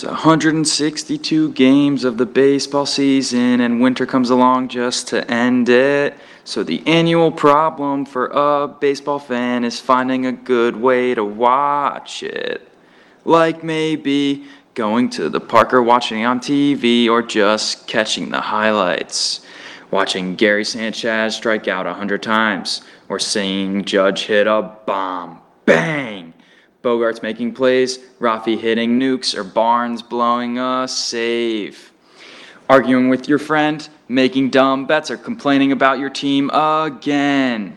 There's 162 games of the baseball season, and winter comes along just to end it. So, the annual problem for a baseball fan is finding a good way to watch it. Like maybe going to the park or watching on TV, or just catching the highlights. Watching Gary Sanchez strike out 100 times, or seeing Judge hit a bomb. Bang! Bogaerts making plays, Rafi hitting nukes, or Barnes blowing a save. Arguing with your friend, making dumb bets, or complaining about your team again.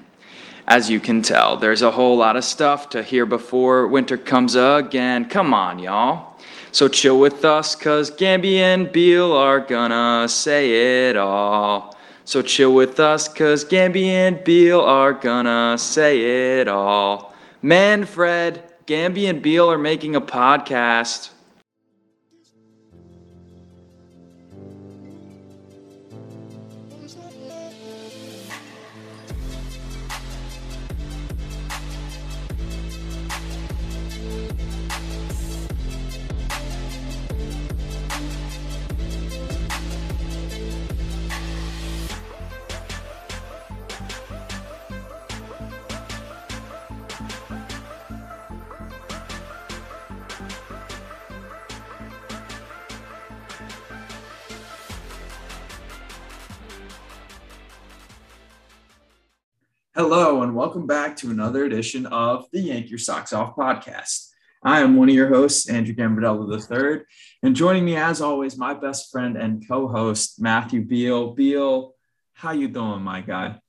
As you can tell, there's a whole lot of stuff to hear before winter comes again. Come on, y'all. So chill with us, cause Gamby and Beal are gonna say it all. So chill with us, cause Gamby and Beal are gonna say it all. Manfred, Gamby and Beal are making a podcast. Hello, and welcome back to another edition of the Yank Your Socks Off podcast. I am one of your hosts, Andrew Gambardella III, and joining me, as always, my best friend and co-host, Matthew Beal. Beal, how you doing, my guy?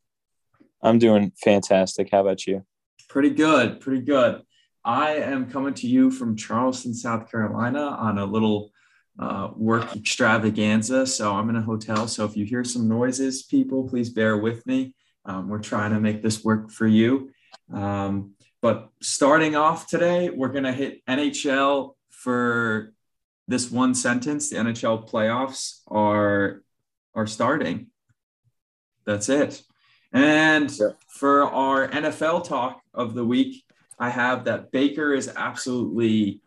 I'm doing fantastic. How about you? Pretty good, pretty good. I am coming to you from Charleston, South Carolina, on a little uh, work extravaganza. So I'm in a hotel. So if you hear some noises, people, please bear with me. Um, we're trying to make this work for you. Um, but starting off today, we're going to hit NHL for this one sentence. The NHL playoffs are are starting. That's it. And for our NFL talk of the week, I have that Baker is absolutely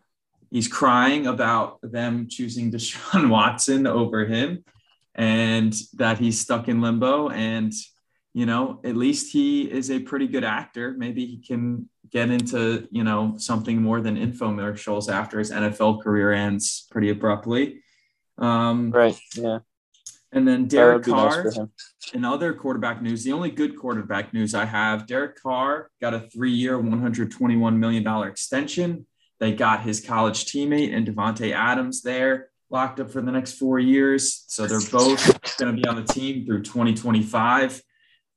he's crying about them choosing Deshaun Watson over him and that he's stuck in limbo and you know, at least he is a pretty good actor. Maybe he can get into, you know, something more than infomercials after his NFL career ends pretty abruptly. Um, right. Yeah. And then Derek Carr, nice in other quarterback news, the only good quarterback news I have, Derek Carr got a three year, $121 million extension. They got his college teammate and Davante Adams there locked up for the next four years. So they're both going to be on the team through 2025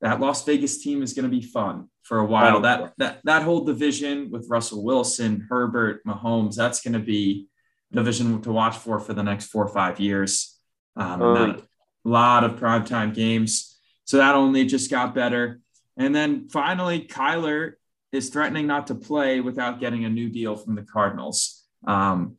that Las Vegas team is going to be fun for a while. That that that whole division with Russell Wilson, Herbert, Mahomes, that's going to be division to watch for for the next four or five years. Um, a lot of primetime games. So that only just got better. And then finally, Kyler is threatening not to play without getting a new deal from the Cardinals. Um,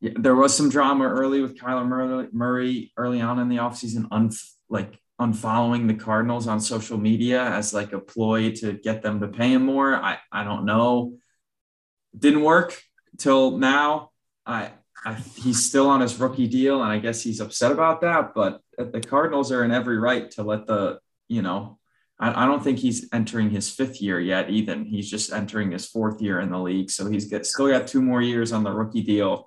yeah, there was some drama early with Kyler Murray early on in the offseason, un- like unfollowing the Cardinals on social media as like a ploy to get them to pay him more. I, I don't know. Didn't work till now. I, I he's still on his rookie deal, and I guess he's upset about that. But the Cardinals are in every right to let the you know. I, I don't think he's entering his fifth year yet. Even he's just entering his fourth year in the league, so he's got, still got two more years on the rookie deal.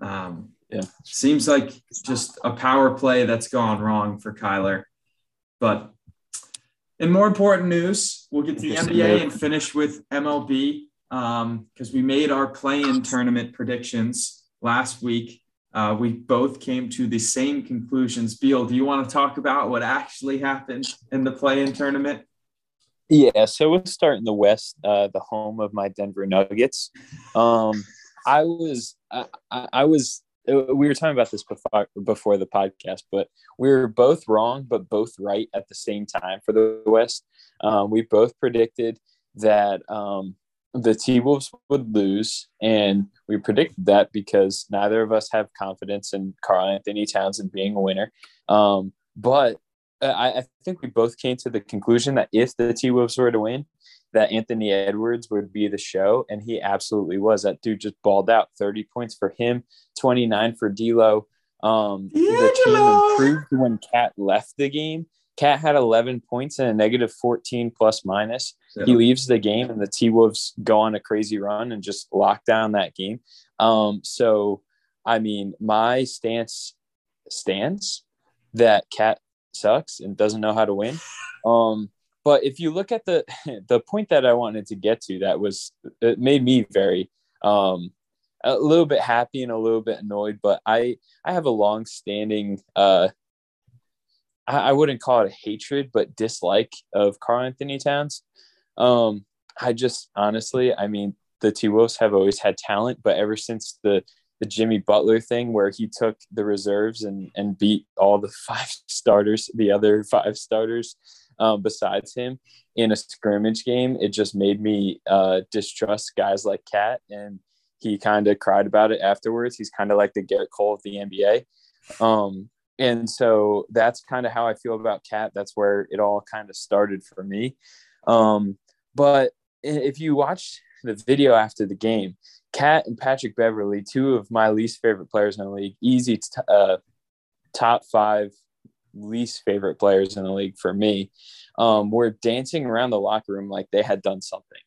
Um, yeah, seems like just a power play that's gone wrong for Kyler. But in more important news, we'll get to the NBA and finish with MLB because um, we made our play-in tournament predictions last week. Uh, we both came to the same conclusions. Beal, do you want to talk about what actually happened in the play-in tournament? Yeah, so we'll start in the West, uh, the home of my Denver Nuggets. Um, I was I, I was we were talking about this before before the podcast, but we were both wrong, but both right at the same time for the West. Um, we both predicted that um, the T Wolves would lose, and we predicted that because neither of us have confidence in Karl-Anthony Townsend being a winner. Um, but uh, I, I, think we both came to the conclusion that if the T Wolves were to win, that Anthony Edwards would be the show, and he absolutely was. That dude just balled out 30 points for him, 29 for D'Lo. Um, the team improved when Cat left the game. Cat had 11 points and a negative 14 plus minus. Yeah. He leaves the game, and the T Wolves go on a crazy run and just lock down that game. Um, so, I mean, my stance stands that Cat sucks and doesn't know how to win. Um, but if you look at the the point that I wanted to get to, that was it made me very um, a little bit happy and a little bit annoyed. But I I have a long standing uh, I, I, wouldn't call it a hatred, but dislike of Karl Anthony Towns. Um, I just honestly, I mean, the T Wolves have always had talent, but ever since the the Jimmy Butler thing where he took the reserves and and beat all the five starters, the other five starters um, besides him in a scrimmage game. It just made me uh, distrust guys like Cat, and he kind of cried about it afterwards. He's kind of like the Gerrit Cole of the NBA. Um, and so that's kind of how I feel about Cat. That's where it all kind of started for me. Um, but if you watch the video after the game, Cat and Patrick Beverley, two of my least favorite players in the league, easy t- uh, top five least favorite players in the league for me, um, were dancing around the locker room like they had done something.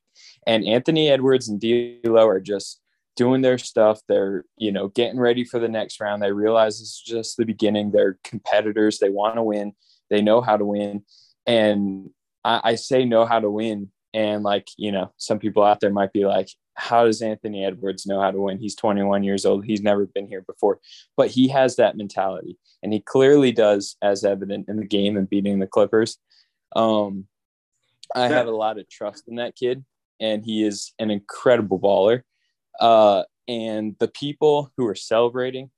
And Anthony Edwards and D'Lo are just doing their stuff. They're, you know, getting ready for the next round. They realize it's just the beginning. They're competitors. They want to win. They know how to win. And I, I say know how to win. And like, you know, some people out there might be like, how does Anthony Edwards know how to win? He's 21 years old. He's never been here before, but he has that mentality, and he clearly does, as evident in the game and beating the Clippers. Um, I have a lot of trust in that kid, and he is an incredible baller. Uh, and the people who are celebrating,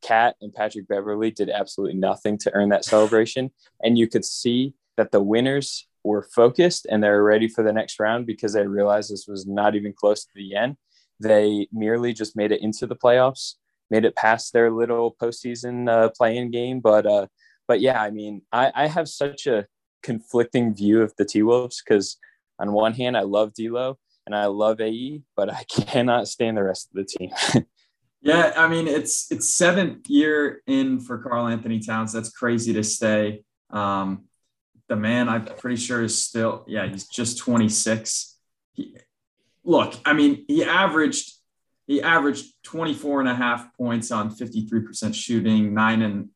Cat and Patrick Beverley did absolutely nothing to earn that celebration, and you could see that the winners were focused and they're ready for the next round because they realized this was not even close to the end. They merely just made it into the playoffs, made it past their little postseason uh, playing game. But uh, but yeah, I mean, I, I have such a conflicting view of the T Wolves because on one hand, I love D'Lo and I love AE, but I cannot stand the rest of the team. yeah, I mean, it's it's seventh year in for Karl-Anthony Towns. That's crazy to stay. Um, the man I'm pretty sure is still, yeah, he's just 26. He, look, I mean, he averaged he averaged 24 and a half points on 53% shooting, nine and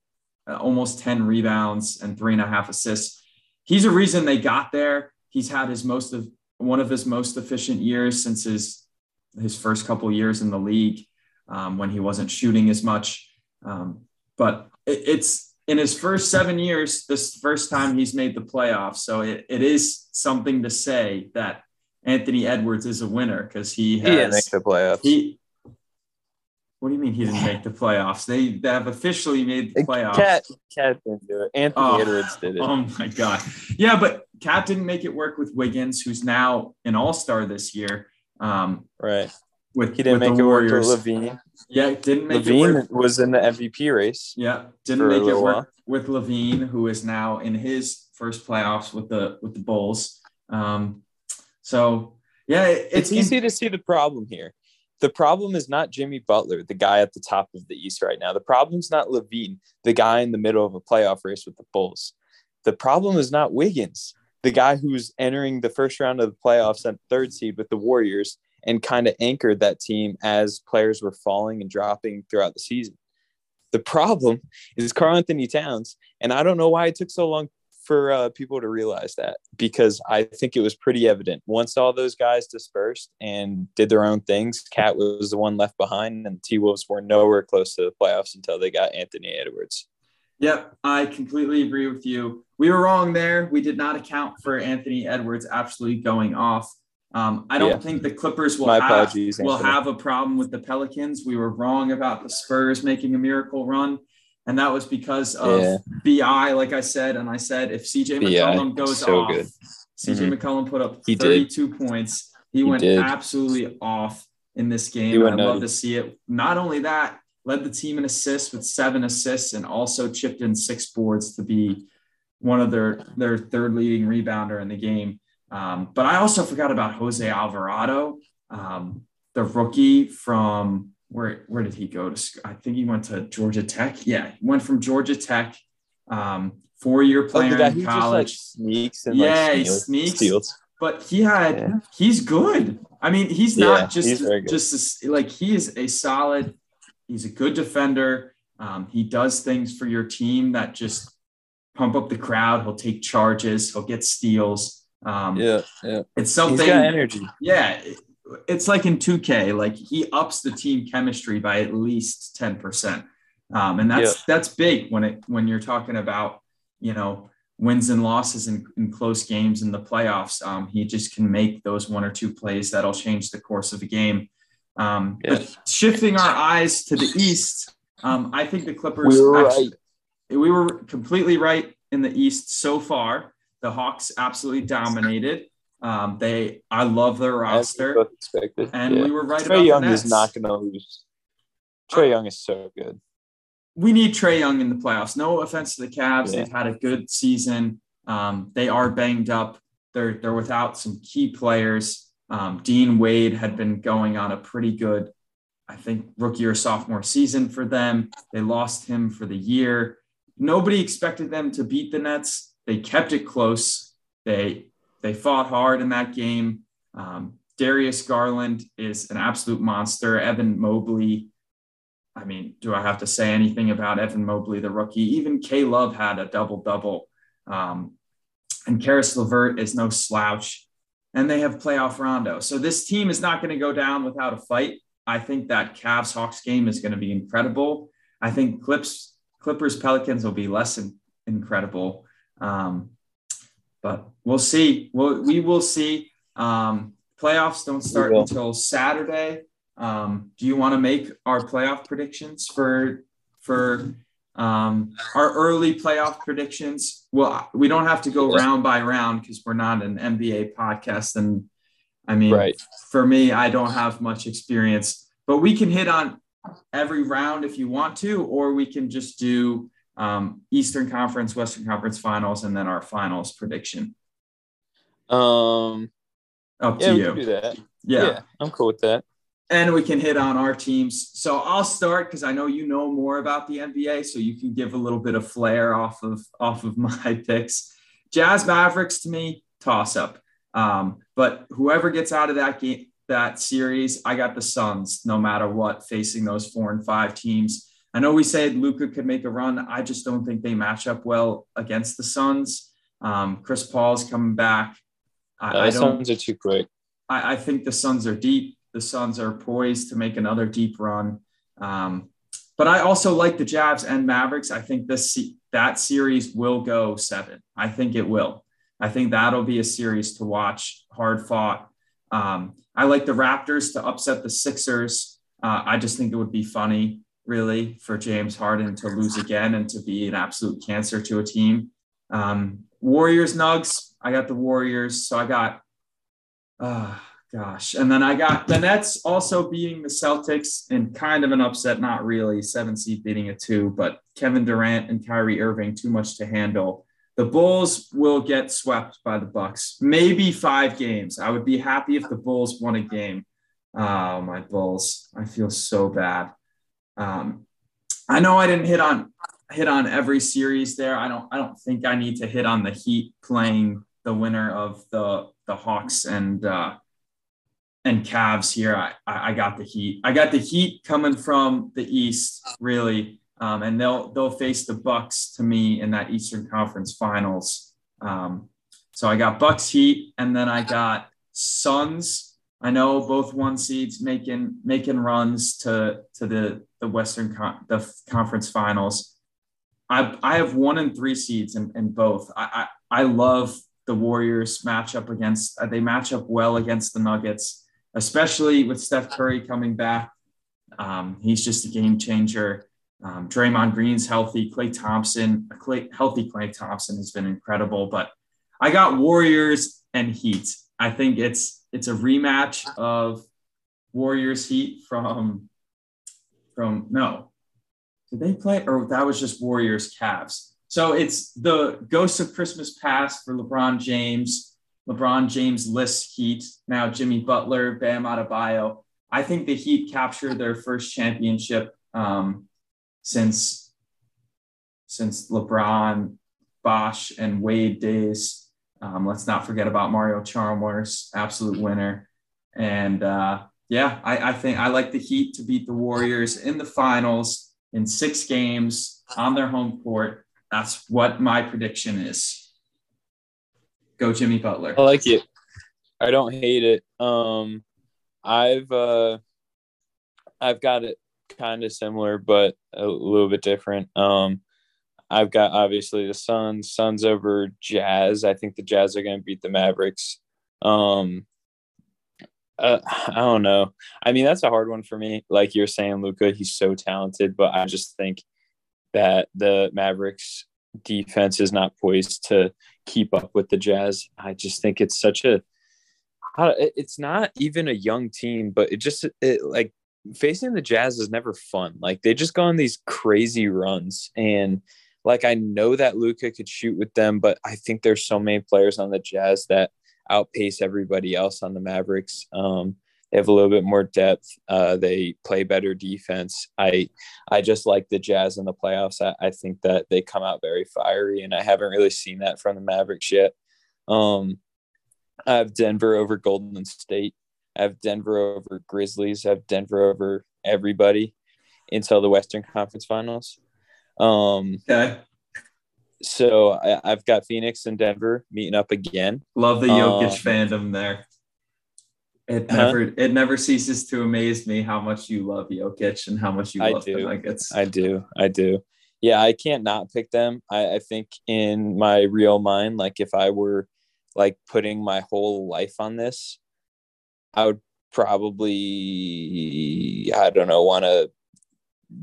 uh, almost 10 rebounds and three and a half assists. He's a reason they got there. He's had his most of one of his most efficient years since his his first couple years in the league um, when he wasn't shooting as much. Um, but it, it's in his first seven years, this first time he's made the playoffs. So it, it is something to say that Anthony Edwards is a winner because he has he didn't make the playoffs. He, what do you mean he didn't make the playoffs? They, they have officially made the playoffs. Cat, Cat didn't do it. Anthony oh, Edwards did it. Oh my god. Yeah, but Cat didn't make it work with Wiggins, who's now an All Star this year. Um, right with he didn't with make it work with LaVine. Yeah, didn't make LaVine it work. LaVine was in the MVP race. Yeah, didn't make it work while. with LaVine, who is now in his first playoffs with the with the Bulls. Um, so yeah, it, it's, it's easy in- to see the problem here. The problem is not Jimmy Butler, the guy at the top of the East right now. The problem's not LaVine, the guy in the middle of a playoff race with the Bulls. The problem is not Wiggins, the guy who's entering the first round of the playoffs at third seed with the Warriors and kind of anchored that team as players were falling and dropping throughout the season. The problem is Karl-Anthony Towns, and I don't know why it took so long for uh, people to realize that because I think it was pretty evident once all those guys dispersed and did their own things. Cat was the one left behind, and the T Wolves were nowhere close to the playoffs until they got Anthony Edwards. Yep, I completely agree with you. We were wrong there. We did not account for Anthony Edwards absolutely going off. Um, I don't yeah. think the Clippers will, have, will have a problem with the Pelicans. We were wrong about the Spurs making a miracle run. And that was because of yeah. BI, like I said. And I said, if CJ McCollum goes so off, good. CJ mm-hmm. McCollum put up he 32 did. points. He, he went did. absolutely off in this game. I'd love to see it. Not only that, led the team in assists with seven assists and also chipped in six boards to be one of their, their third leading rebounder in the game. Um, but I also forgot about Jose Alvarado, um, the rookie from where where did he go to? I think he went to Georgia Tech. Yeah, he went from Georgia Tech. Um, four year player oh, in college. Just, like, sneaks and yeah, like, he sneaks. Steals. But he had yeah. he's good. I mean, he's not yeah, just he's just a, like he is a solid. He's a good defender. Um, he does things for your team that just pump up the crowd. He'll take charges. He'll get steals. Um, yeah, yeah. It's something. He's got energy. Yeah, it's like in 2K. Like he ups the team chemistry by at least ten percent, um, and that's yeah. that's big when it when you're talking about you know wins and losses in, in close games in the playoffs. Um, he just can make those one or two plays that'll change the course of a game. Um, yeah. But shifting our eyes to the East, um, I think the Clippers. We were actually, right. We were completely right in the East so far. The Hawks absolutely dominated. Um, they, I love their roster, and yeah. we were right. About that. Trae Young is not going to lose. Trae uh, Young is so good we need Trae Young in the playoffs. No offense to the Cavs; yeah. they've had a good season. Um, they are banged up. They're they're without some key players. Um, Dean Wade had been going on a pretty good, I think, rookie or sophomore season for them. They lost him for the year. Nobody expected them to beat the Nets. They kept it close. They they fought hard in that game. Um, Darius Garland is an absolute monster. Evan Mobley I mean, do I have to say anything about Evan Mobley, the rookie? Even K Love had a double double. Um, and Caris LeVert is no slouch. And they have playoff Rondo. So this team is not going to go down without a fight. I think that Cavs Hawks game is going to be incredible. I think Clips, Clippers Pelicans will be less in, incredible. Um, but we'll see. We'll, we will see. Um, playoffs don't start until Saturday. Um, do you want to make our playoff predictions for for um, our early playoff predictions? Well, we don't have to go round by round because we're not an NBA podcast, and I mean, right. for me, I don't have much experience, but we can hit on every round if you want to, or we can just do um, Eastern Conference, Western Conference Finals, and then our finals prediction. Um, up to yeah, you. do that. Yeah. yeah, I'm cool with that and we can hit on our teams. So I'll start because I know you know more about the NBA, so you can give a little bit of flair off of off of my picks. Jazz Mavericks to me toss up, um, but whoever gets out of that game that series, I got the Suns no matter what facing those four and five teams. I know we said Luka could make a run. I just don't think they match up well against the Suns. Um, Chris Paul's coming back. I, no, the Suns are too quick. I, I think the Suns are deep the Suns are poised to make another deep run. Um, but I also like the Jazz and Mavericks. I think this that series will go seven. I think it will. I think that'll be a series to watch, hard fought. Um, I like the Raptors to upset the Sixers. Uh, I just think it would be funny, really, for James Harden to lose again and to be an absolute cancer to a team. Um, Warriors, Nugs. I got the Warriors, so I got. Uh, Gosh. And then I got the Nets also beating the Celtics in kind of an upset, not really, seven seed beating a two, but Kevin Durant and Kyrie Irving too much to handle. The Bulls will get swept by the Bucks. Maybe five games. I would be happy if the Bulls won a game. Oh, my Bulls. I feel so bad. Um, I know I didn't hit on hit on every series there. I don't I don't think I need to hit on the Heat playing the winner of the the Hawks and uh, and Cavs here. I, I got the Heat. I got the Heat coming from the East, really, um, and they'll they'll face the Bucks to me in that Eastern Conference Finals. Um, so I got Bucks Heat, and then I got Suns. I know both one seeds making making runs to to the the Western Con- the Conference Finals. I I have one and three seeds in, in both. I, I I love the Warriors match up against. Uh, they match up well against the Nuggets especially with Steph Curry coming back. Um, he's just a game changer. Um, Draymond Green's healthy. Klay Thompson, Klay, healthy Klay Thompson has been incredible. But I got Warriors and Heat. I think it's it's a rematch of Warriors Heat from from no, did they play or that was just Warriors Cavs? So it's the Ghosts of Christmas Past for LeBron James LeBron James list Heat, now Jimmy Butler, Bam Adebayo. I think the Heat captured their first championship um, since since LeBron, Bosh, and Wade days. Um, let's not forget about Mario Chalmers, absolute winner. And uh, yeah, I, I think I like the Heat to beat the Warriors in the finals in six games on their home court. That's what my prediction is. Go Jimmy Butler. I like it. I don't hate it. Um, I've uh, I've got it kind of similar, but a little bit different. Um, I've got obviously the Suns, Suns over Jazz. I think the Jazz are going to beat the Mavericks. Um, uh, I don't know. I mean, that's a hard one for me. Like you're saying, Luka, he's so talented, but I just think that the Mavericks defense is not poised to keep up with the Jazz. I just think it's such a it's not even a young team, but it just it, like facing the Jazz is never fun. Like they just go on these crazy runs and like I know that Luka could shoot with them, but I think there's so many players on the Jazz that outpace everybody else on the Mavericks. Um, they have a little bit more depth. Uh, they play better defense. I I just like the Jazz in the playoffs. I, I, think that they come out very fiery, and I haven't really seen that from the Mavericks yet. Um, I have Denver over Golden State. I have Denver over Grizzlies. I have Denver over everybody until the Western Conference Finals. Um, okay. So I, have got Phoenix and Denver meeting up again. Love the Jokic um, fandom there. It never huh? it never ceases to amaze me how much you love Jokic and how much you love I do. the Nuggets. I do. I do. Yeah, I can't not pick them. I, I think in my real mind, like if I were like putting my whole life on this, I would probably I don't know, want to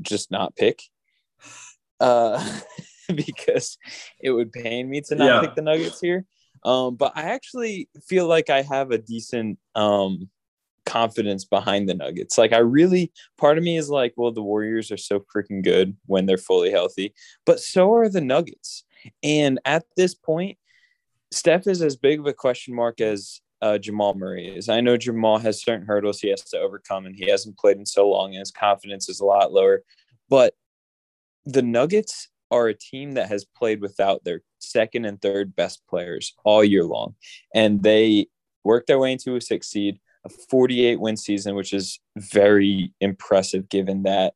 just not pick uh, because it would pain me to not yeah. pick the Nuggets here. Um, but I actually feel like I have a decent um, confidence behind the Nuggets. Like I really, part of me is like, well, the Warriors are so freaking good when they're fully healthy, but so are the Nuggets. And at this point, Steph is as big of a question mark as uh, Jamal Murray is. I know Jamal has certain hurdles he has to overcome, and he hasn't played in so long, and his confidence is a lot lower. But the Nuggets are a team that has played without their second and third best players all year long. And they worked their way into a six seed, a 48 win season, which is very impressive given that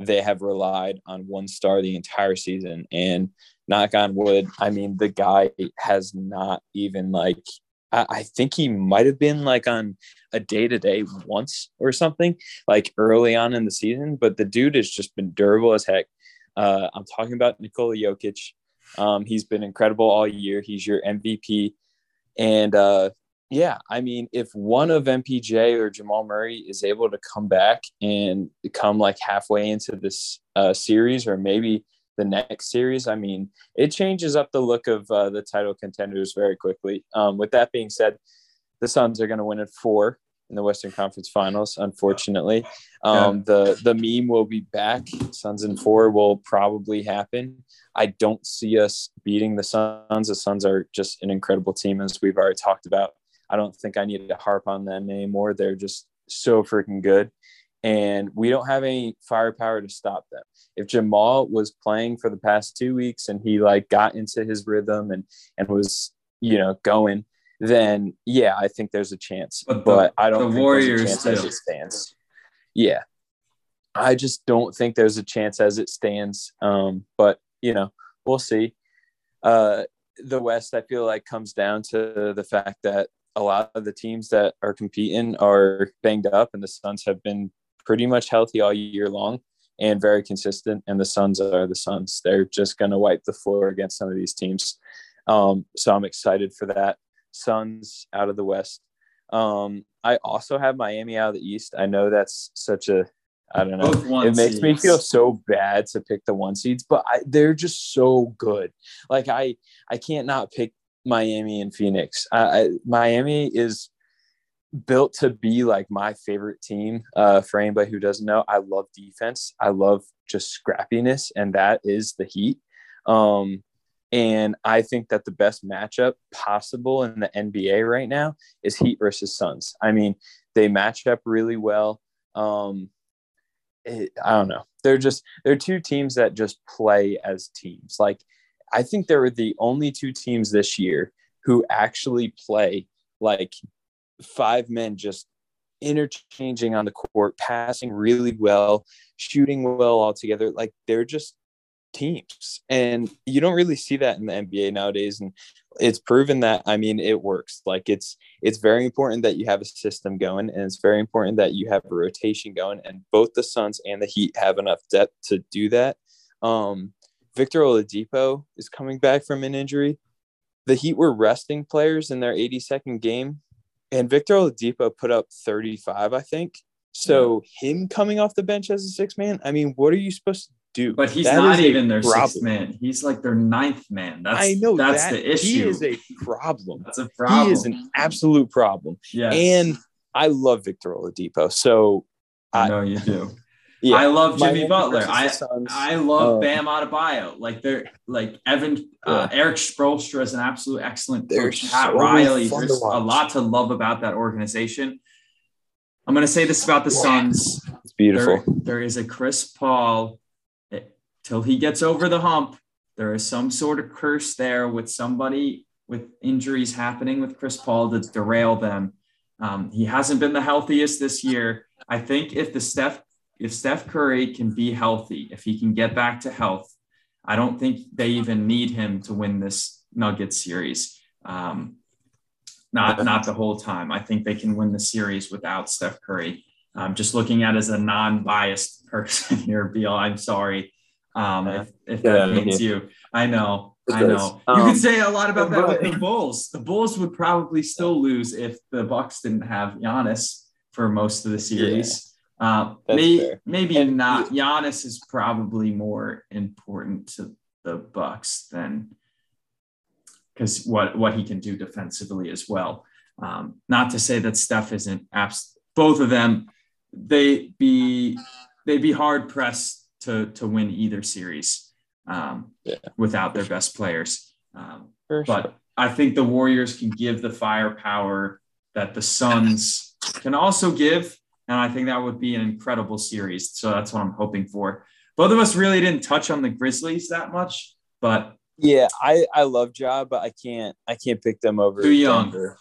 they have relied on one star the entire season. And knock on wood, I mean, the guy has not even like, I, think he might have been like on a day to day once or something, like early on in the season, but the dude has just been durable as heck. Uh, I'm talking about Nikola Jokic. Um, he's been incredible all year. He's your MVP. And uh, yeah, I mean, if one of MPJ or Jamal Murray is able to come back and come like halfway into this uh, series or maybe the next series, I mean, it changes up the look of uh, the title contenders very quickly. Um, with that being said, the Suns are going to win at four in the Western Conference Finals. Unfortunately, um, yeah. the the meme will be back. Suns and four will probably happen. I don't see us beating the Suns. The Suns are just an incredible team, as we've already talked about. I don't think I need to harp on them anymore. They're just so freaking good. And we don't have any firepower to stop them. If Jamal was playing for the past two weeks and he like got into his rhythm and and was you know going, then yeah, I think there's a chance. But, but I don't the think Warriors there's a chance as it stands. Yeah. I just don't think there's a chance as it stands. Um, but you know, we'll see. Uh, the West, I feel like, comes down to the fact that a lot of the teams that are competing are banged up, and the Suns have been pretty much healthy all year long and very consistent. And the Suns are the Suns; they're just going to wipe the floor against some of these teams. Um, so I'm excited for that. Suns out of the West. Um, I also have Miami out of the East. I know that's such a I don't know. It makes seeds. me feel so bad to pick the one seeds, but I, they're just so good. Like I, I can't not pick Miami and Phoenix. I, I, Miami is built to be like my favorite team. Uh, for anybody who doesn't know, I love defense. I love just scrappiness, and that is the Heat. Um, And I think that the best matchup possible in the NBA right now is Heat versus Suns. I mean, they match up really well. Um, it, I don't know. They're just they're two teams that just play as teams. Like I think they were the only two teams this year who actually play like five men just interchanging on the court, passing really well, shooting well all together. Like they're just teams. And you don't really see that in the NBA nowadays. And it's proven that I mean it works. Like it's it's very important that you have a system going and it's very important that you have a rotation going. And both the Suns and the Heat have enough depth to do that. Um Victor Oladipo is coming back from an injury. The Heat were resting players in their 82nd game, and Victor Oladipo put up 35, I think. So him coming off the bench as a six man, I mean, what are you supposed to do? But he's that not even their problem. sixth man. He's like their ninth man. That's I know that's that, the issue. He is a problem. That's a problem. He is an absolute problem. Yeah. And I love Victor Oladipo. So I know you do. Yeah, I love Jimmy Butler. I I love um, Bam Adebayo. Like they're like Evan uh, yeah. Erik Spoelstra is an absolute excellent coach. Pat so Riley. There's a lot to love about that organization. I'm going to say this about the Suns. It's beautiful. There, there is a Chris Paul till he gets over the hump. There is some sort of curse there with somebody with injuries happening with Chris Paul to derail them. Um, he hasn't been the healthiest this year. I think if the Steph if Steph Curry can be healthy, if he can get back to health, I don't think they even need him to win this Nuggets series. Um, not not the whole time. I think they can win the series without Steph Curry. Um, just looking at as a non-biased person here, Beal. I'm sorry um, if, if yeah, that means you. I know. It I does. know. Um, you could say a lot about that with the Bulls. The Bulls would probably still lose if the Bucks didn't have Giannis for most of the series. Uh, may, maybe and not. Giannis is probably more important to the Bucks than because what what he can do defensively as well. Um, not to say that Steph isn't abs- both of them. They be they'd be hard pressed to to win either series um, yeah. without their best players. Um, but sure. I think the Warriors can give the firepower that the Suns can also give and I think that would be an incredible series. So that's what I'm hoping for. Both of us really didn't touch on the Grizzlies that much, but yeah, I I love Ja, but I can't I can't pick them over too young. Denver.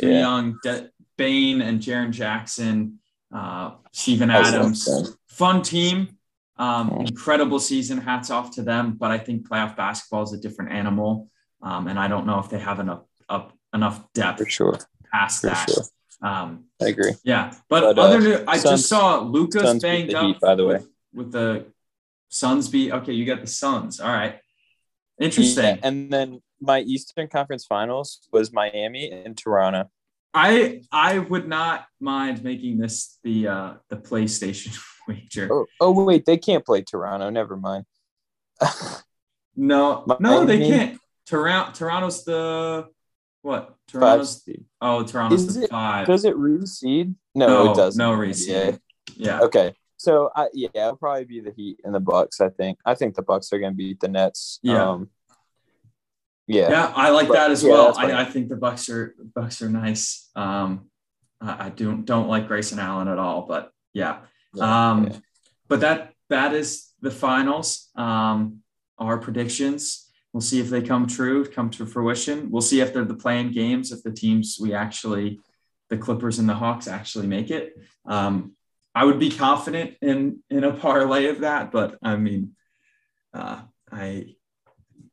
Too yeah. young. De- Bane and Jaren Jackson, uh, Steven Adams, fun team. Um, incredible season. Hats off to them. But I think playoff basketball is a different animal, um, and I don't know if they have enough up enough depth for sure past For that. Sure. Um, I agree. Yeah, but, but other uh, I Suns, just saw Luka's banged up. By the way, with, with, the Suns. Be okay. You got the Suns. All right. Interesting. Yeah, and then my Eastern Conference Finals was Miami and Toronto. I I would not mind making this the uh the PlayStation wager. Oh, oh wait, they can't play Toronto. Never mind. no, no, they can't. Toronto Toronto's the what? Toronto's five Oh, Toronto's Is the it, five. Does it reseed? No, no it doesn't. No reseed. Yeah. Okay. So I yeah, it'll probably be the Heat and the Bucks. I think. I think the Bucks are going to beat the Nets. Yeah. Um, yeah. Yeah, I like but, that as yeah, well. I, I, think the Bucks are Bucks are nice. Um, I, I don't don't like Grayson Allen at all, but yeah. Um, yeah. but that that is the finals. Um, our predictions. We'll see if they come true, come to fruition. We'll see if they're the playing games, if the teams we actually, the Clippers and the Hawks actually make it. Um, I would be confident in in a parlay of that, but I mean, uh, I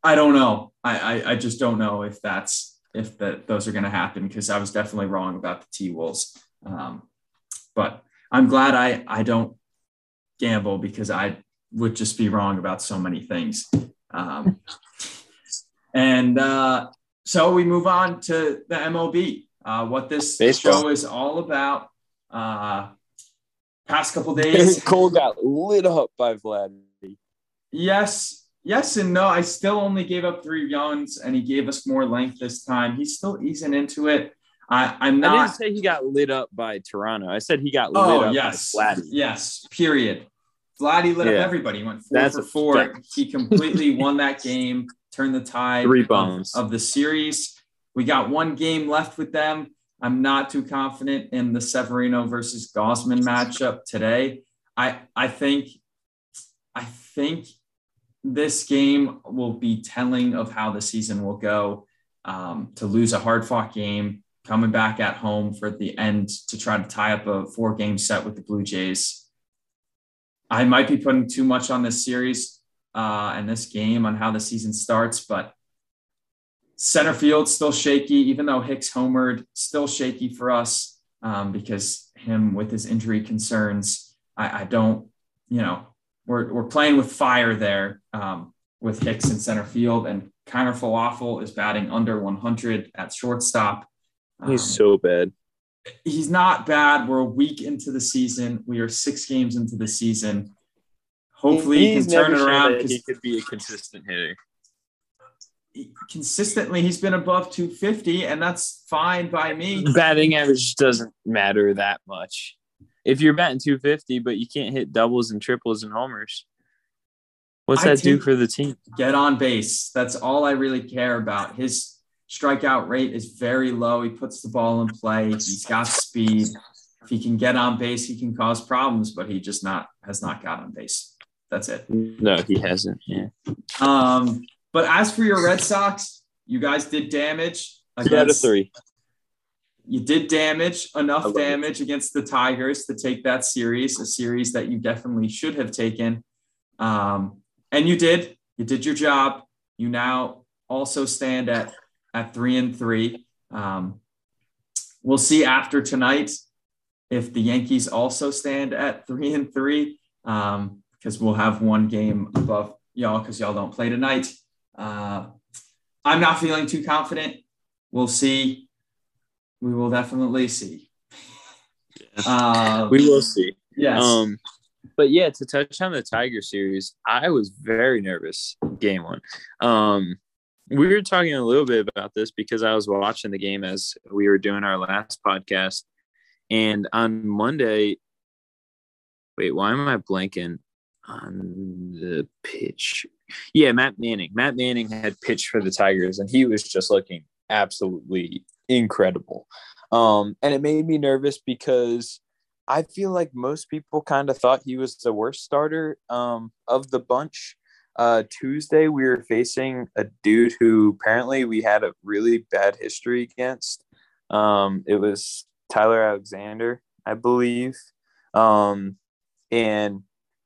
I don't know. I, I, I just don't know if that's if that those are going to happen because I was definitely wrong about the T Wolves. Um, but I'm glad I I don't gamble because I would just be wrong about so many things. Um, and uh, so we move on to the MLB, uh, what this Baseball. show is all about. Uh, past couple days, Cole got lit up by Vlad. Yes, yes, and no. I still only gave up three runs, and he gave us more length this time. He's still easing into it. I, am not. I didn't say he got lit up by Toronto. I said he got lit oh, up yes. by Vladdy. Yes, period. Vladdy lit yeah. up everybody. He went four That's for four. He completely won that game. turned the tide Three of, bones. of the series. We got one game left with them. I'm not too confident in the Severino versus Gausman matchup today. I I think I think this game will be telling of how the season will go. Um, to lose a hard fought game, coming back at home for the end to try to tie up a four game set with the Blue Jays. I might be putting too much on this series uh, and this game on how the season starts, but center field still shaky, even though Hicks homered, still shaky for us um, because him with his injury concerns. I, I, don't, you know, we're, we're playing with fire there um, with Hicks in center field, and Kiner Falefa is batting under 100 at shortstop. He's um, so bad. He's not bad. We're a week into the season. We are six games into the season. Hopefully, he can turn it around. He could be a consistent hitter consistently he's been above 250 and that's fine by me batting average doesn't matter that much if you're batting 250 but you can't hit doubles and triples and homers what's I that do for the team get on base that's all i really care about his strikeout rate is very low he puts the ball in play he's got speed if he can get on base he can cause problems but he just not has not got on base that's it no he hasn't yeah um but as for your Red Sox, you guys did damage. Against, Two out of three. You did damage, enough damage it. against the Tigers to take that series, a series that you definitely should have taken. Um, and you did. You did your job. You now also stand at at three and three. Um, we'll see after tonight if the Yankees also stand at three and three, because um, we'll have one game above y'all because y'all don't play tonight. Uh, I'm not feeling too confident. We'll see. We will definitely see. Uh, we will see. Yes. Um, but yeah, to touch on the Tiger series, I was very nervous game one. Um, we were talking a little bit about this because I was watching the game as we were doing our last podcast. And on Monday, wait, why am I blanking on the pitch? Yeah, Matt Manning. Matt Manning had pitched for the Tigers, and he was just looking absolutely incredible. Um, and it made me nervous because I feel like most people kind of thought he was the worst starter um, of the bunch. Uh, Tuesday, we were facing a dude who apparently we had a really bad history against. Um, it was Tyler Alexander, I believe. Um, and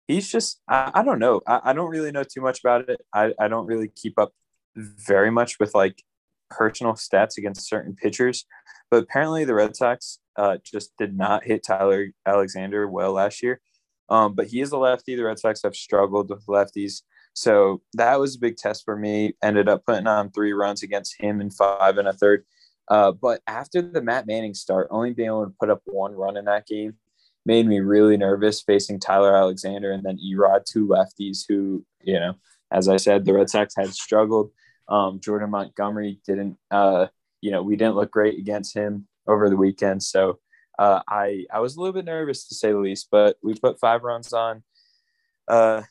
he's just I, I don't know. I, I, don't really know too much about it. I, I don't really keep up very much with like personal stats against certain pitchers. But apparently the Red Sox uh, just did not hit Tyler Alexander well last year. Um, but he is a lefty. The Red Sox have struggled with lefties. So that was a big test for me. Ended up putting on three runs against him in five and a third. Uh, but after the Matt Manning start, only being able to put up one run in that game made me really nervous facing Tyler Alexander and then Erod, two lefties who, you know, as I said, the Red Sox had struggled. Um, Jordan Montgomery didn't, uh, you know, we didn't look great against him over the weekend. So uh, I, I was a little bit nervous to say the least, but we put five runs on uh,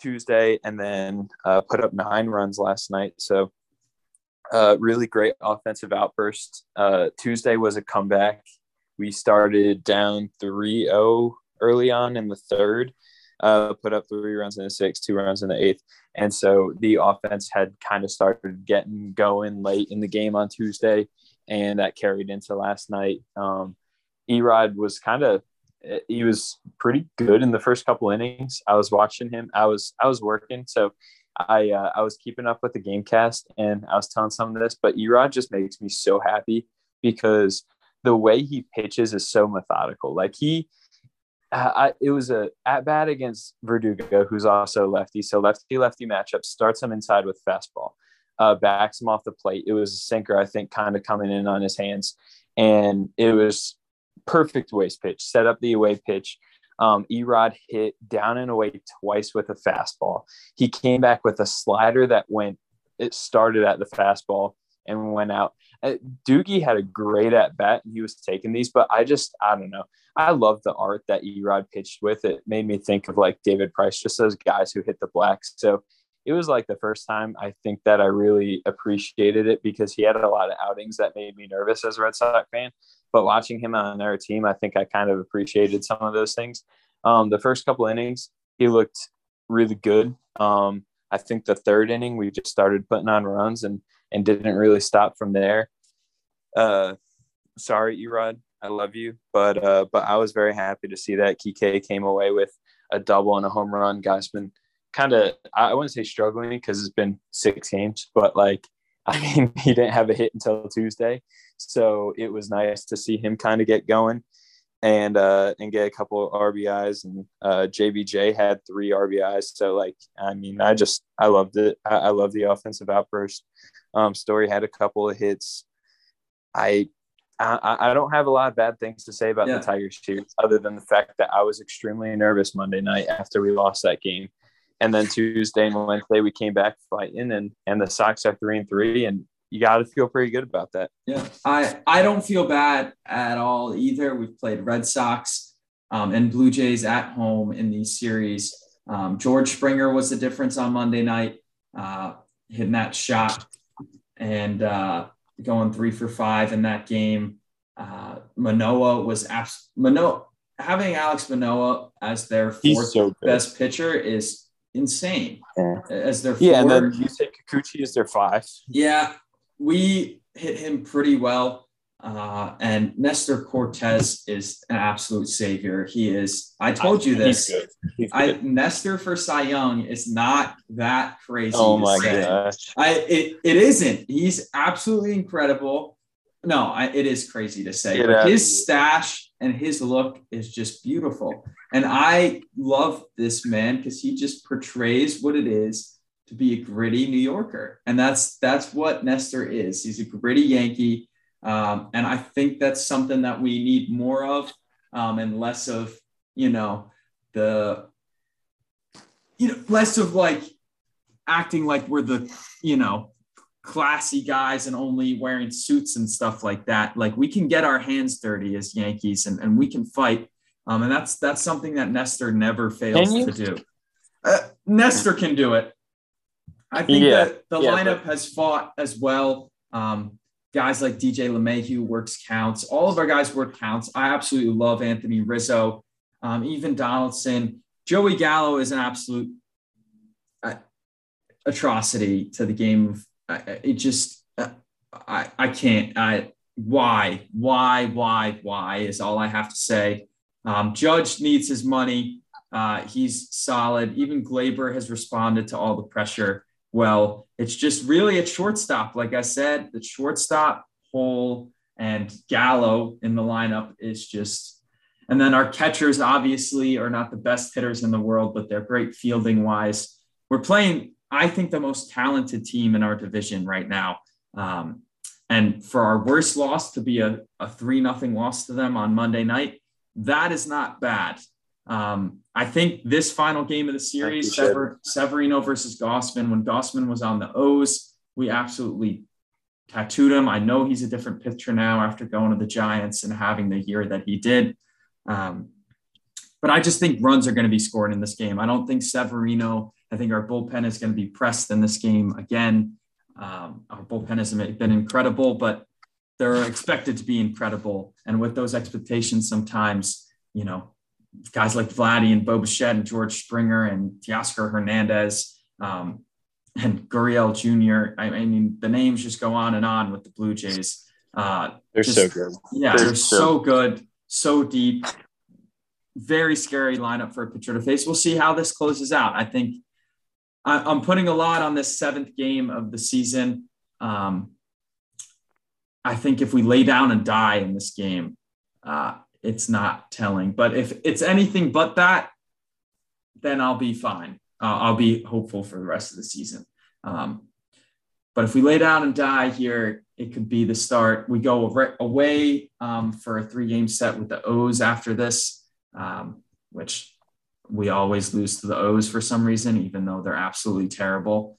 Tuesday and then uh, put up nine runs last night. So uh, really great offensive outburst. Uh, Tuesday was a comeback we started down 3-0 early on in the third uh, put up three runs in the sixth two runs in the eighth and so the offense had kind of started getting going late in the game on tuesday and that carried into last night um, erod was kind of he was pretty good in the first couple innings i was watching him i was i was working so I uh, I was keeping up with the game cast and I was telling some of this, but Erod just makes me so happy because the way he pitches is so methodical. Like he, uh, I, it was a at bat against Verdugo, who's also lefty. So lefty lefty matchup starts him inside with fastball, uh, backs him off the plate. It was a sinker, I think, kind of coming in on his hands, and it was perfect waste pitch. Set up the away pitch. Um, Erod hit down and away twice with a fastball. He came back with a slider that went. It started at the fastball and went out. Uh, Doogie had a great at bat and he was taking these, but I just, I don't know. I love the art that Erod pitched with. It made me think of like David Price, just those guys who hit the blacks. So it was like the first time I think that I really appreciated it because he had a lot of outings that made me nervous as a Red Sox fan. But watching him on their team, I think I kind of appreciated some of those things. Um, the first couple innings, he looked really good. Um, I think the third inning, we just started putting on runs and and didn't really stop from there. Uh, sorry, Erod, I love you, but uh, but I was very happy to see that Kike came away with a double and a home run. Guys, been kind of I wouldn't say struggling because it's been six games, but like I mean he didn't have a hit until Tuesday, so it was nice to see him kind of get going and uh, and get a couple of RBIs. And uh, JBJ had three RBIs. So like, I mean, I just I loved it. I, I love the offensive outburst. Um, Story had a couple of hits. I, I I don't have a lot of bad things to say about yeah. the Tigers here, other than the fact that I was extremely nervous Monday night after we lost that game. And then Tuesday and Wednesday we came back fighting, and and the Sox are three and three, and you got to feel pretty good about that. Yeah, I I don't feel bad at all either. We've played Red Sox um, and Blue Jays at home in these series. Um, George Springer was the difference on Monday night, uh, hitting that shot and uh, going three for five in that game. Uh, Manoah was abs- Manoah having Alex Manoah as their fourth so best pitcher is insane. Yeah. As their yeah, and then you say Kikuchi is their five. Yeah, we hit him pretty well. Uh, and Nestor Cortes is an absolute savior. He is. I told you this. He's good. He's good. I Nestor for Cy Young is not that crazy. Oh my say. gosh! I it, it isn't. He's absolutely incredible. No, I, it is crazy to say. his stash and his look is just beautiful, and I love this man because he just portrays what it is to be a gritty New Yorker, and that's that's what Nestor is. He's a gritty Yankee, um, and I think that's something that we need more of, um, and less of you know the you know less of like acting like we're the you know classy guys and only wearing suits and stuff like that. Like we can get our hands dirty as Yankees and, and we can fight. Um, and that's that's something that Nestor never fails to do. Uh, Nestor can do it. I think yeah. that the yeah, lineup but- has fought as well. Um, guys like DJ LeMahieu works counts. All of our guys work counts. I absolutely love Anthony Rizzo, um, even Donaldson. Joey Gallo is an absolute uh, atrocity to the game. Uh, it just, uh, I, I can't. I, why, why, why, why is all I have to say. Um, Judge needs his money. Uh, he's solid. Even Gleyber has responded to all the pressure well. It's just really at shortstop. Like I said, the shortstop hole and Gallo in the lineup is just, and then our catchers obviously are not the best hitters in the world, but they're great fielding wise. We're playing, I think, the most talented team in our division right now. Um, and for our worst loss to be a, a three nothing loss to them on Monday night, that is not bad. Um, I think this final game of the series, Sever- Severino versus Gausman, when Gausman was on the O's, we absolutely tattooed him. I know he's a different pitcher now after going to the Giants and having the year that he did. Um, but I just think runs are going to be scored in this game. I don't think Severino, I think our bullpen is going to be pressed in this game again. Um, our bullpen has been incredible, but they're expected to be incredible. And with those expectations, sometimes, you know, guys like Vladdy and Bo Bichette and George Springer and Teoscar Hernandez um, and Gurriel Jr. I, I, mean, the names just go on and on with the Blue Jays. Uh, they're just, so good. Yeah, they're, they're so, so good, so deep. Very scary lineup for a pitcher to face. We'll see how this closes out. I think I, am putting a lot on this seventh game of the season. Um, I think if we lay down and die in this game, uh, it's not telling. But if it's anything but that, then I'll be fine. Uh, I'll be hopeful for the rest of the season. Um, but if we lay down and die here, it could be the start. We go away um, for a three game set with the O's after this, um, which we always lose to the O's for some reason, even though they're absolutely terrible.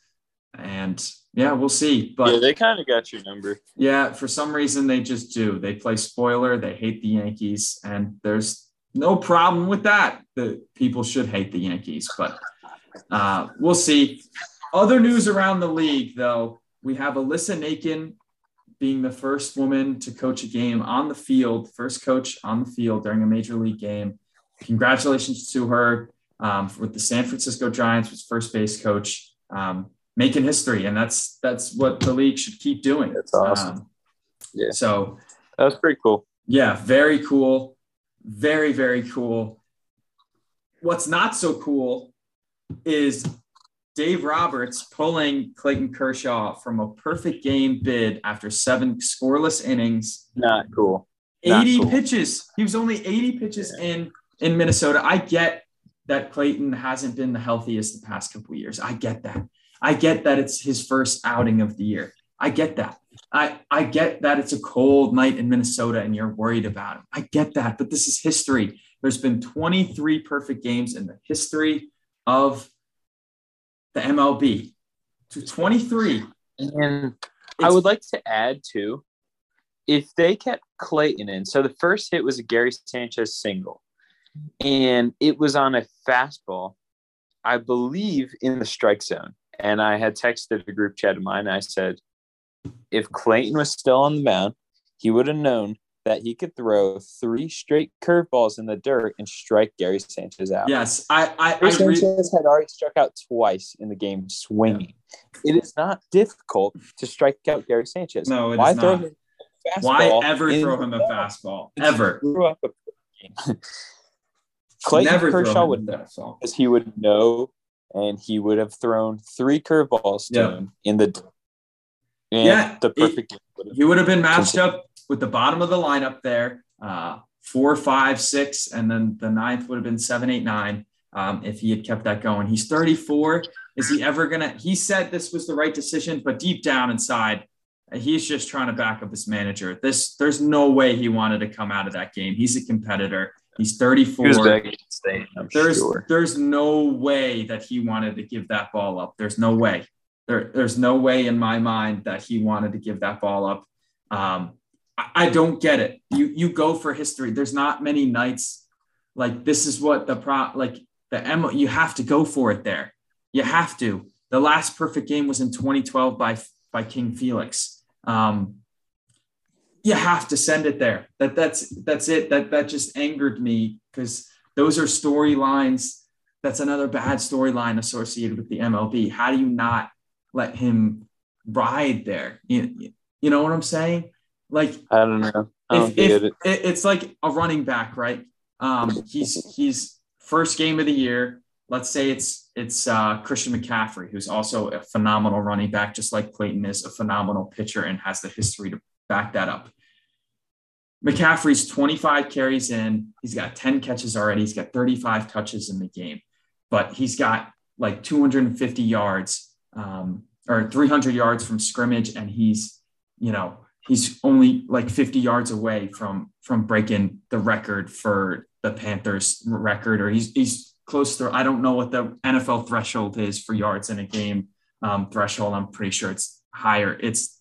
And yeah, we'll see. But yeah, they kind of got your number. Yeah, for some reason they just do. They play spoiler. They hate the Yankees, and there's no problem with that. The people should hate the Yankees, but uh, we'll see. Other news around the league, though, we have Alyssa Nakken being the first woman to coach a game on the field, first coach on the field during a major league game. Congratulations to her um, with the San Francisco Giants, was first base coach, um, making history, and that's that's what the league should keep doing. That's awesome. Um, yeah. So that was pretty cool. Yeah, very cool. Very very cool. What's not so cool is Dave Roberts pulling Clayton Kershaw from a perfect game bid after seven scoreless innings. Not cool. Not 80 cool. pitches. He was only 80 pitches yeah. in in Minnesota. I get that Clayton hasn't been the healthiest the past couple years. I get that. I get that it's his first outing of the year. I get that. I, I get that it's a cold night in Minnesota and you're worried about him. I get that, but this is history. There's been 23 perfect games in the history of the MLB to 23. And I would like to add too, if they kept Clayton in, so the first hit was a Gary Sanchez single, and it was on a fastball, I believe in the strike zone. And I had texted a group chat of mine. I said, if Clayton was still on the mound, he would have known that he could throw three straight curveballs in the dirt and strike Gary Sanchez out. Yes, I, I, Gary I Sanchez had already struck out twice in the game swinging. Yeah. It is not difficult to strike out Gary Sanchez. No, it Why is not. Why ever throw him a fastball? Ever. Clayton Never Kershaw would know because he would know, and he would have thrown three curveballs to him in the. yeah, the perfect. It, he would have been matched up with the bottom of the lineup there, uh, four, five, six, and then the ninth would have been seven, eight, nine. Um, if he had kept that going, he's 34. Is he ever gonna? He said this was the right decision, but deep down inside, he's just trying to back up his manager. This, there's no way he wanted to come out of that game. He's a competitor. He's 34. He there's, sure. there's no way that he wanted to give that ball up. There's no way. There, there's no way in my mind that he wanted to give that ball up. Um, I don't get it. You you go for history. There's not many nights like this is what the pro like the M you have to go for it there. You have to. The last perfect game was in 2012 by by King Felix. Um, you have to send it there. That that's that's it. That that just angered me because those are storylines. That's another bad storyline associated with the MLB. How do you not let him ride there? You, you know what I'm saying? Like I don't know. I don't if, if, it. it's like a running back, right? Um, he's he's first game of the year. Let's say it's it's uh, Christian McCaffrey, who's also a phenomenal running back, just like Clayton is a phenomenal pitcher and has the history to back that up. McCaffrey's 25 carries in. He's got 10 catches already. He's got 35 touches in the game, but he's got like 250 yards um, or 300 yards from scrimmage, and he's you know he's only like 50 yards away from from breaking the record for the Panthers record, or he's he's close to. I don't know what the NFL threshold is for yards in a game um, threshold. I'm pretty sure it's higher. It's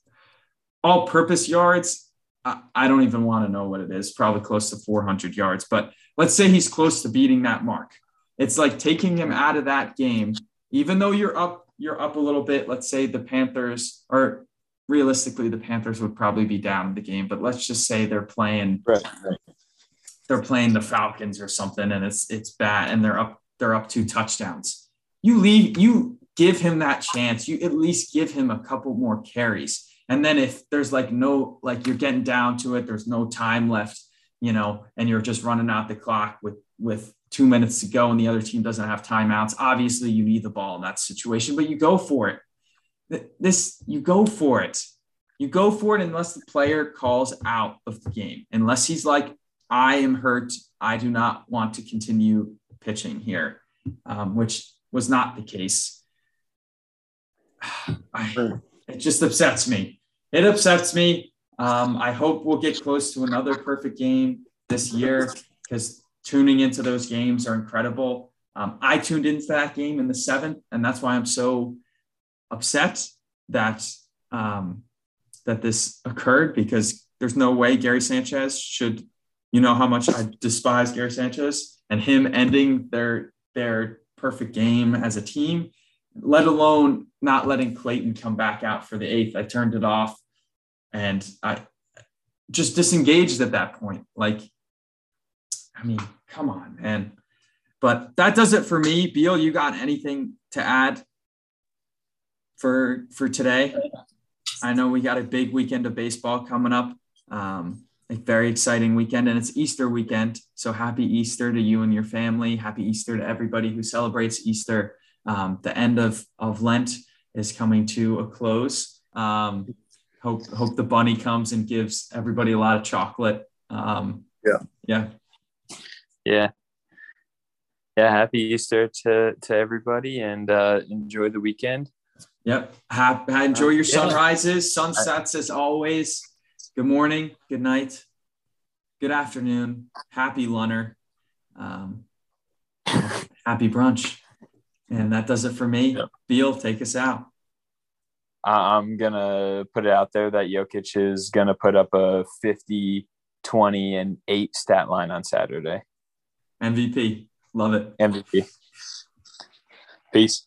all-purpose yards. I, I don't even want to know what it is. Probably close to 400 yards, but let's say he's close to beating that mark. It's like taking him out of that game, even though you're up. You're up a little bit. Let's say the Panthers or realistically the Panthers would probably be down in the game, but let's just say they're playing right, right. they're playing the Falcons or something and it's it's bad and they're up they're up two touchdowns. You leave you give him that chance. You at least give him a couple more carries. And then if there's like no like you're getting down to it, there's no time left, you know, and you're just running out the clock with with two minutes to go and the other team doesn't have timeouts. Obviously, you need the ball in that situation, but you go for it this you go for it. You go for it unless the player calls out of the game. Unless he's like, I am hurt. I do not want to continue pitching here, um, which was not the case. I, it just upsets me. It upsets me. Um, I hope we'll get close to another perfect game this year because tuning into those games are incredible. Um, I tuned into that game in the seventh, and that's why I'm so upset that um, that this occurred because there's no way Gary Sanchez should. You know how much I despise Gary Sanchez and him ending their their perfect game as a team. Let alone not letting Clayton come back out for the eighth. I turned it off and I just disengaged at that point. Like, I mean, come on, man. But that does it for me. Beal, you got anything to add for for today? I know we got a big weekend of baseball coming up. Um, a very exciting weekend, and it's Easter weekend. So happy Easter to you and your family. Happy Easter to everybody who celebrates Easter. Um, the end of, of Lent is coming to a close. Um, hope hope the bunny comes and gives everybody a lot of chocolate. Um, yeah, yeah, yeah, yeah. Happy Easter to to everybody, and uh, enjoy the weekend. Yep. Have, enjoy your sunrises, sunsets as always. Good morning, good night, good afternoon. Happy lunner. Um, happy brunch. And that does it for me. Yep. Beal, take us out. I'm going to put it out there that Jokic is going to put up a 50, 20, and 8 stat line on Saturday. MVP. Love it. MVP. Peace.